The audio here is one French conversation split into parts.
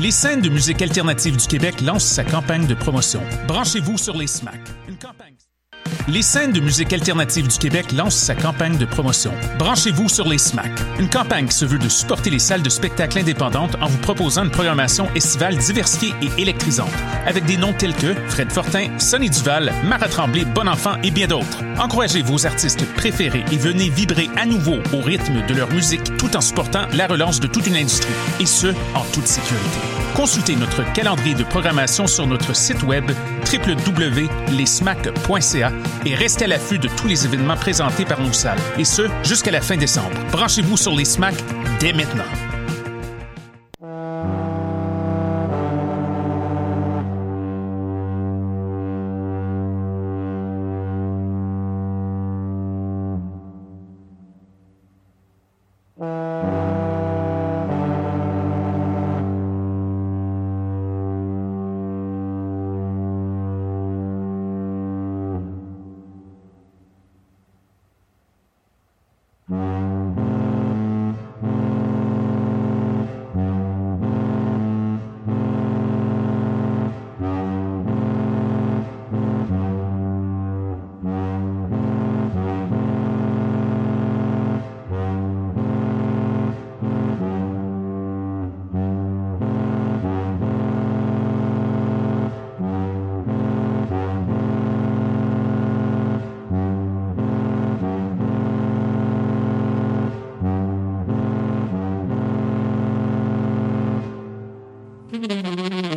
Les scènes de musique alternative du Québec lancent sa campagne de promotion. Branchez-vous sur les SMAC. Les scènes de musique alternative du Québec lancent sa campagne de promotion. Branchez-vous sur les SMAC. Une campagne qui se veut de supporter les salles de spectacle indépendantes en vous proposant une programmation estivale diversifiée et électrisante, avec des noms tels que Fred Fortin, Sonny Duval, Marat Tremblay, Bon Enfant et bien d'autres. Encouragez vos artistes préférés et venez vibrer à nouveau au rythme de leur musique tout en supportant la relance de toute une industrie, et ce, en toute sécurité. Consultez notre calendrier de programmation sur notre site web www.lesmac.ca et restez à l'affût de tous les événements présentés par nos salles, et ce, jusqu'à la fin décembre. Branchez-vous sur les SMAC dès maintenant. Mm-hmm.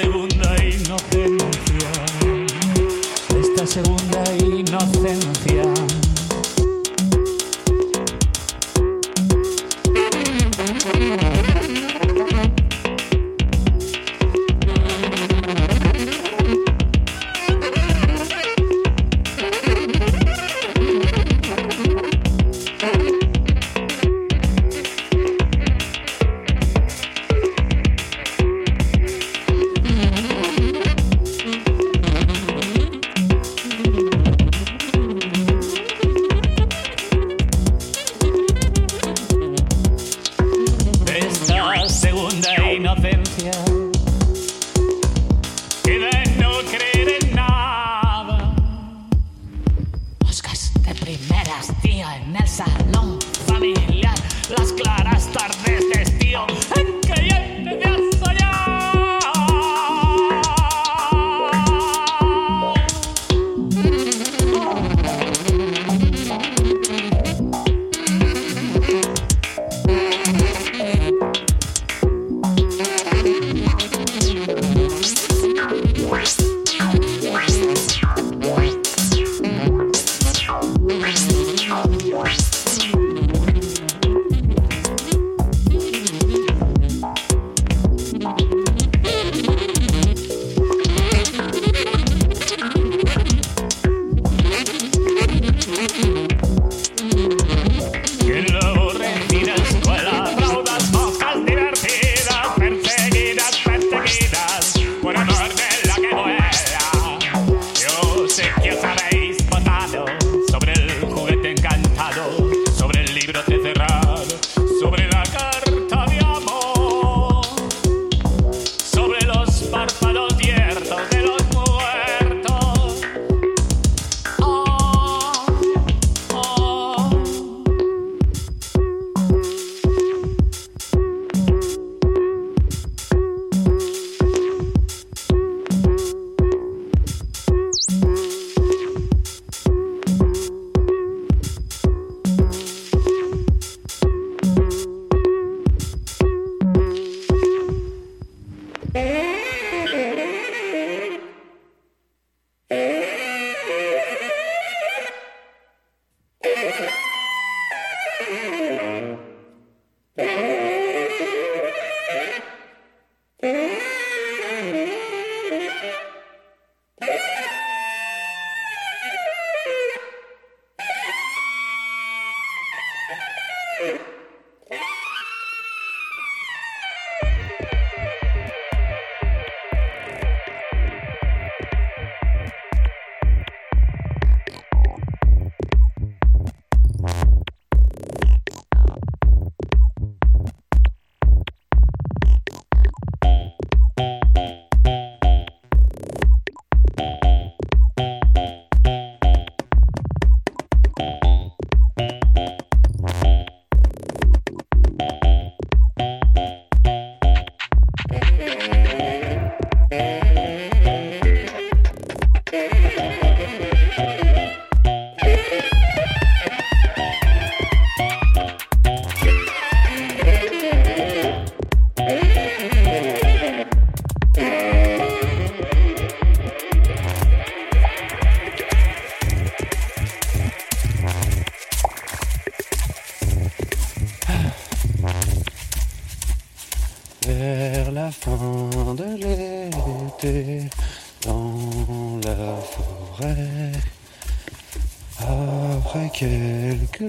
segunda inocencia, esta segunda inocencia.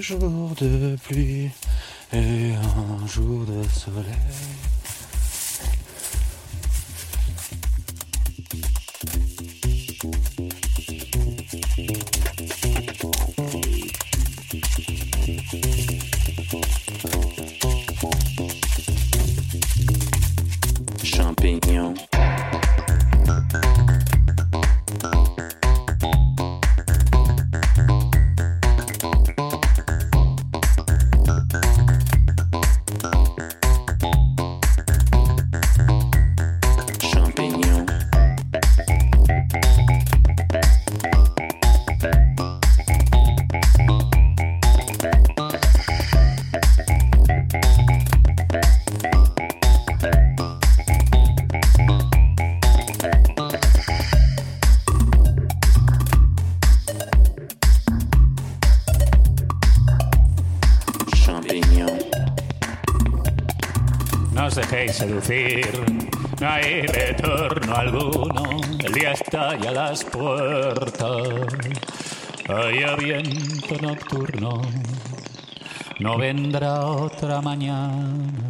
Quelques jours de pluie et un jour de soleil. podéis seducir. No hay retorno alguno, el día está ya a las puertas. Hay viento nocturno, no vendrá otra mañana.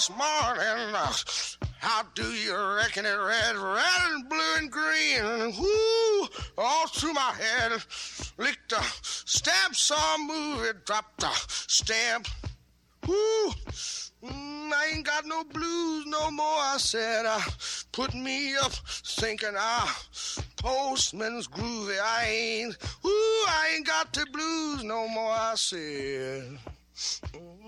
This morning. Uh, how do you reckon it red, red and blue and green? Whoo, all through my head. Licked a stamp, saw a movie, dropped a stamp. Whoo, mm, I ain't got no blues no more. I said, uh, put me up thinking, ah, postman's groovy. I ain't, whoo, I ain't got the blues no more. I said. Mm.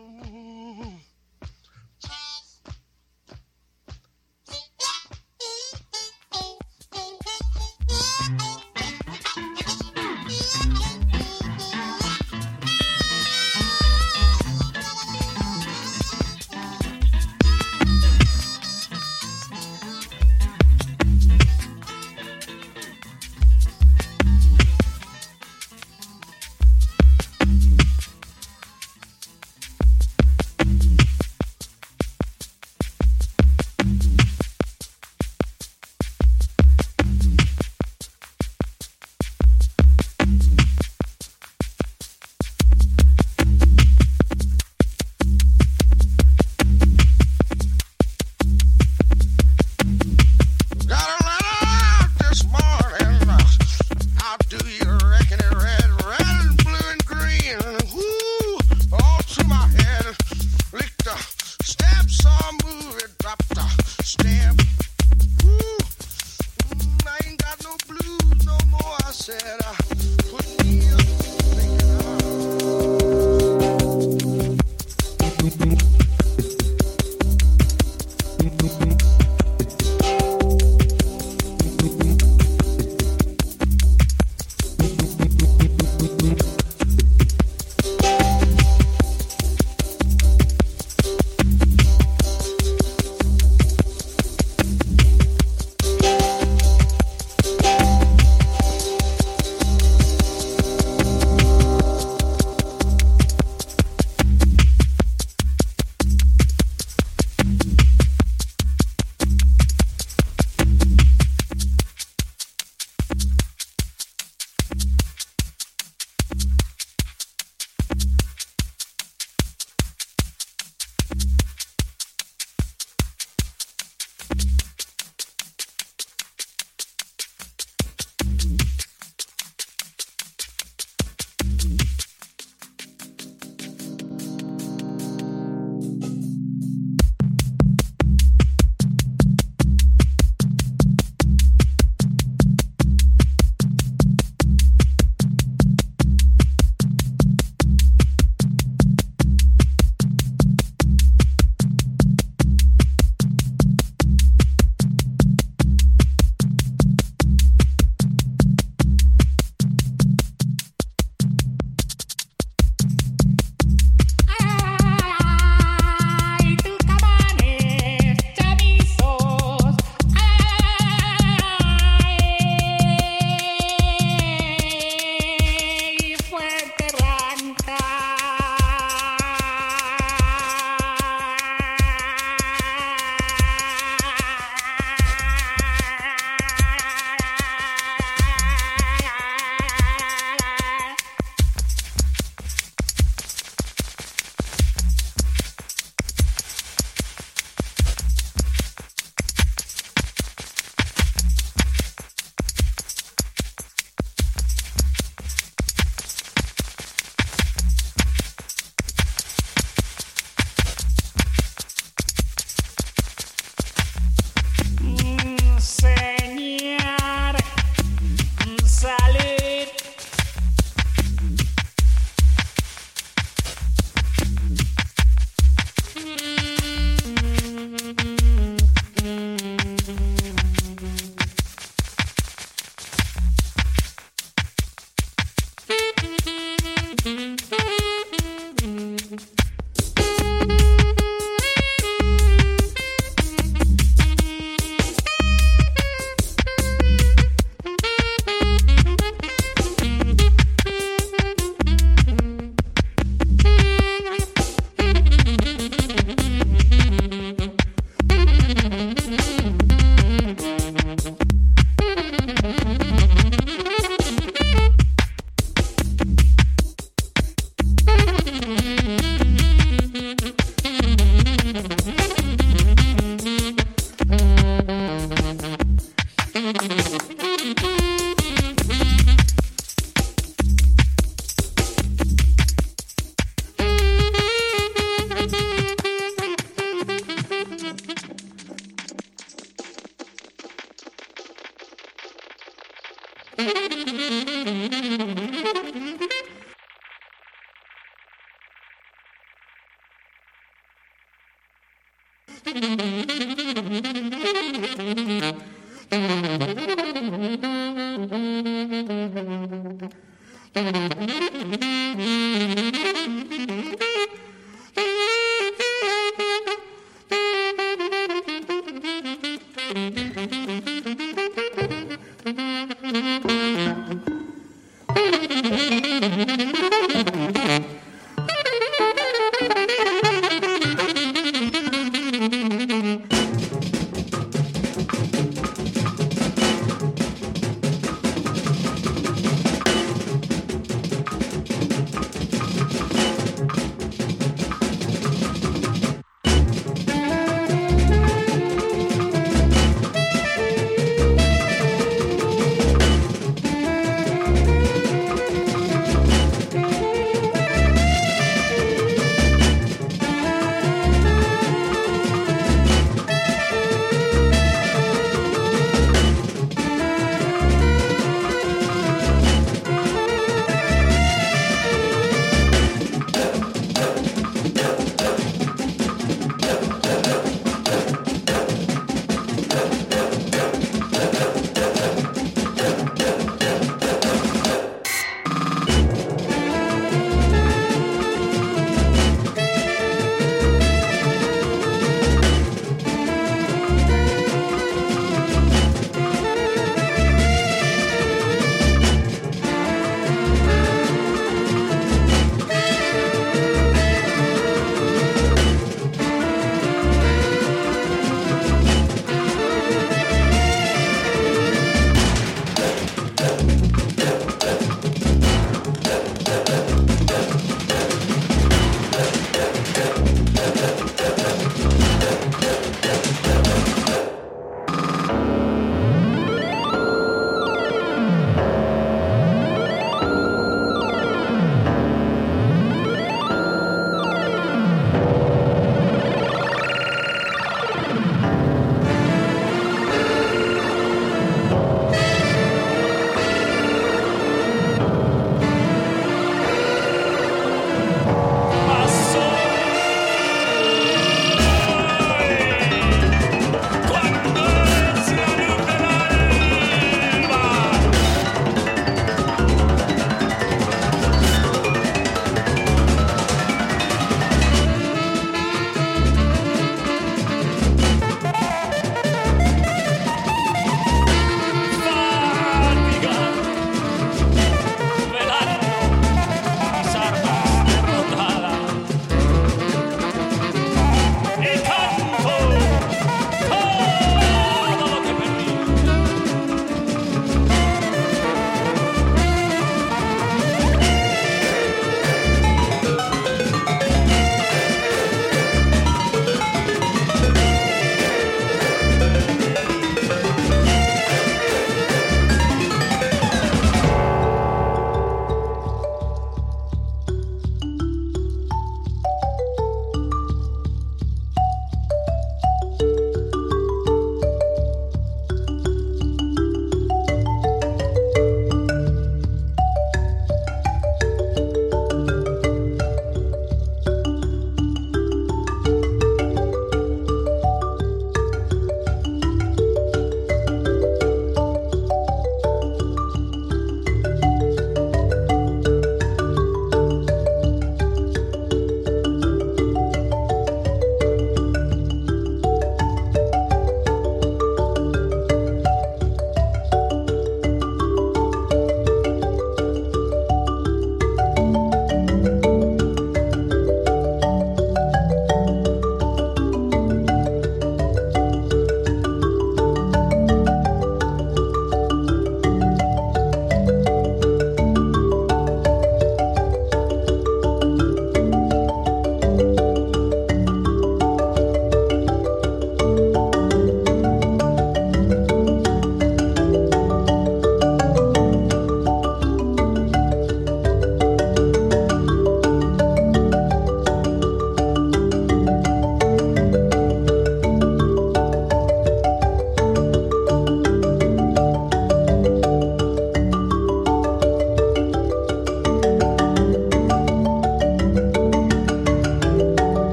Mm-hmm.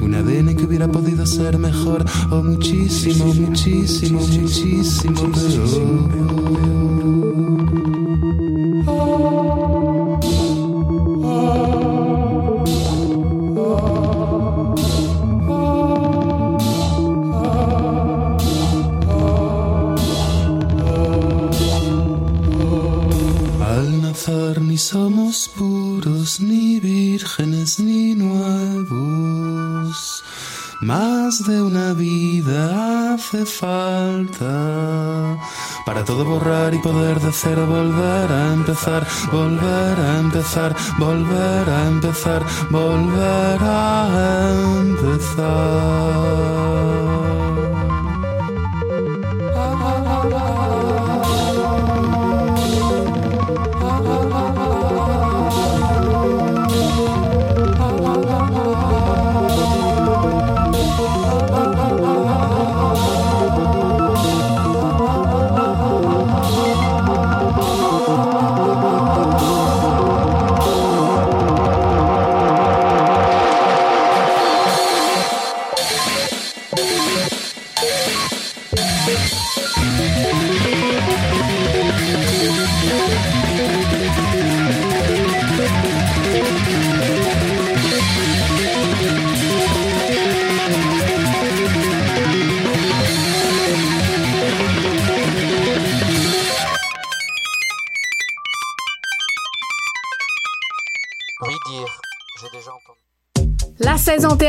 Un ADN que hubiera podido ser mejor, o muchísimo, muchísimo, muchísimo peor. De una vida hace falta para todo borrar y poder de cero volver a empezar, volver a empezar, volver a empezar, volver a empezar.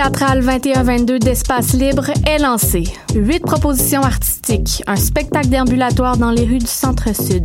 Théâtrale 21-22 d'Espace Libre est lancée. Huit propositions artistiques, un spectacle déambulatoire dans les rues du Centre-Sud,